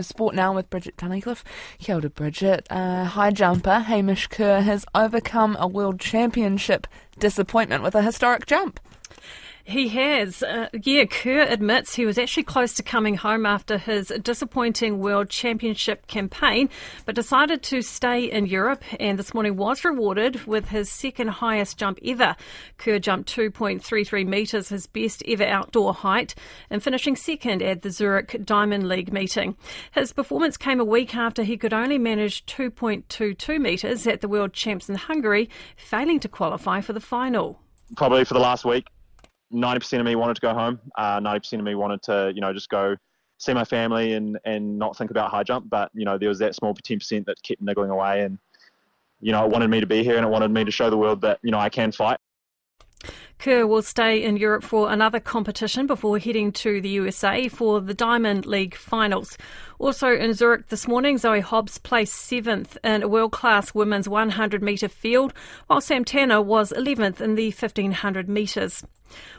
Sport now with Bridget Tunnicliffe. Kia ora, Bridget. Uh, high jumper Hamish Kerr has overcome a world championship disappointment with a historic jump. He has. Uh, yeah, Kerr admits he was actually close to coming home after his disappointing World Championship campaign, but decided to stay in Europe and this morning was rewarded with his second highest jump ever. Kerr jumped 2.33 metres, his best ever outdoor height, and finishing second at the Zurich Diamond League meeting. His performance came a week after he could only manage 2.22 metres at the World Champs in Hungary, failing to qualify for the final. Probably for the last week, 90% of me wanted to go home. Uh, 90% of me wanted to, you know, just go see my family and, and not think about high jump. But, you know, there was that small 10% that kept niggling away. And, you know, it wanted me to be here and it wanted me to show the world that, you know, I can fight. Kerr will stay in Europe for another competition before heading to the USA for the Diamond League finals. Also in Zurich this morning, Zoe Hobbs placed seventh in a world class women's 100 metre field, while Sam Tanner was 11th in the 1500 metres.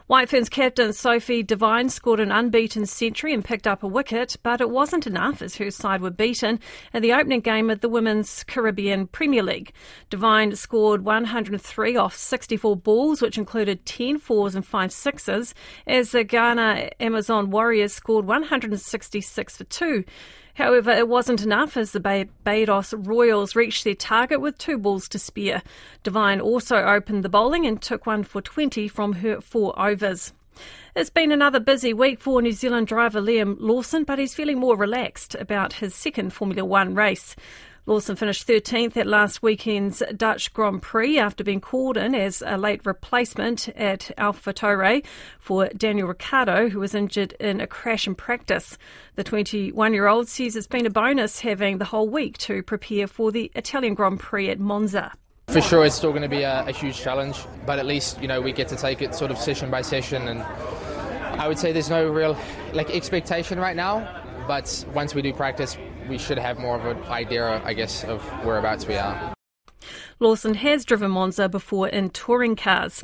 White Ferns captain Sophie Devine scored an unbeaten century and picked up a wicket, but it wasn't enough as her side were beaten in the opening game of the Women's Caribbean Premier League. Devine scored 103 off 64 balls, which included 10 fours and 5 sixes, as the Guyana Amazon Warriors scored 166 for 2. However, it wasn't enough as the Barbados Royals reached their target with two balls to spare. Devine also opened the bowling and took one for 20 from her four overs. It's been another busy week for New Zealand driver Liam Lawson, but he's feeling more relaxed about his second Formula One race. Lawson finished 13th at last weekend's Dutch Grand Prix after being called in as a late replacement at AlphaTauri for Daniel Ricciardo, who was injured in a crash in practice. The 21 year old says it's been a bonus having the whole week to prepare for the Italian Grand Prix at Monza. For sure, it's still going to be a, a huge challenge, but at least you know we get to take it sort of session by session, and I would say there's no real like expectation right now. But once we do practice, we should have more of an idea, I guess, of whereabouts we are. Lawson has driven Monza before in touring cars.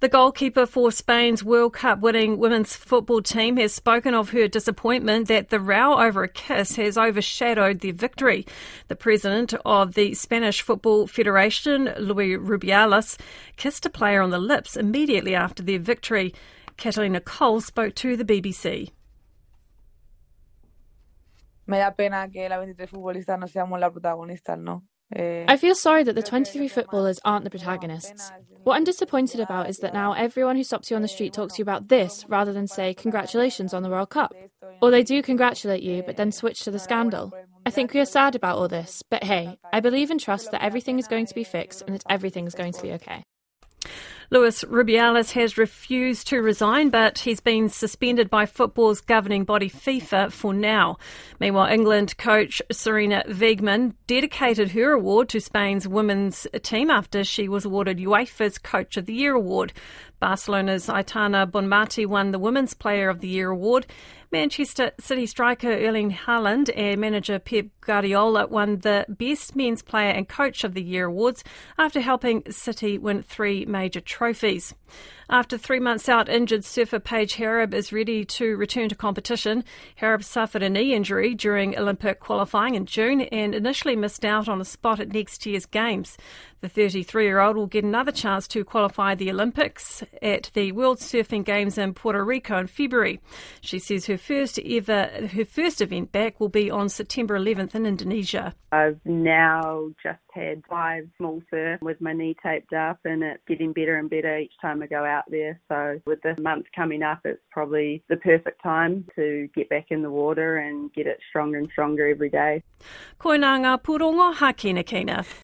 The goalkeeper for Spain's World Cup winning women's football team has spoken of her disappointment that the row over a kiss has overshadowed their victory. The president of the Spanish Football Federation, Luis Rubiales, kissed a player on the lips immediately after their victory. Catalina Coll spoke to the BBC. me da pena que la 23 futbolistas no seamos las protagonistas, ¿no? Eh. I feel sorry that the 23 footballers aren't the protagonists. What I'm disappointed about is that now everyone who stops you on the street talks to you about this rather than say, Congratulations on the World Cup. Or they do congratulate you, but then switch to the scandal. I think we are sad about all this, but hey, I believe and trust that everything is going to be fixed and that everything is going to be okay. Luis Rubiales has refused to resign, but he's been suspended by football's governing body FIFA for now. Meanwhile, England coach Sarina Wiegman dedicated her award to Spain's women's team after she was awarded UEFA's Coach of the Year award. Barcelona's Aitana Bonmati won the Women's Player of the Year award. Manchester City striker Erling Haaland and manager Pep Guardiola won the Best Men's Player and Coach of the Year awards after helping City win three major trophies. After three months out, injured surfer Paige Hareb is ready to return to competition. Hareb suffered a knee injury during Olympic qualifying in June and initially missed out on a spot at next year's Games. The 33 year old will get another chance to qualify the Olympics at the World Surfing Games in Puerto Rico in February. She says her first ever, her first event back will be on September 11th in Indonesia. I've now just had five small surf with my knee taped up and it's getting better and better each time I go out there. So with the month coming up, it's probably the perfect time to get back in the water and get it stronger and stronger every day. Koinanga Purongo Hakina Kina.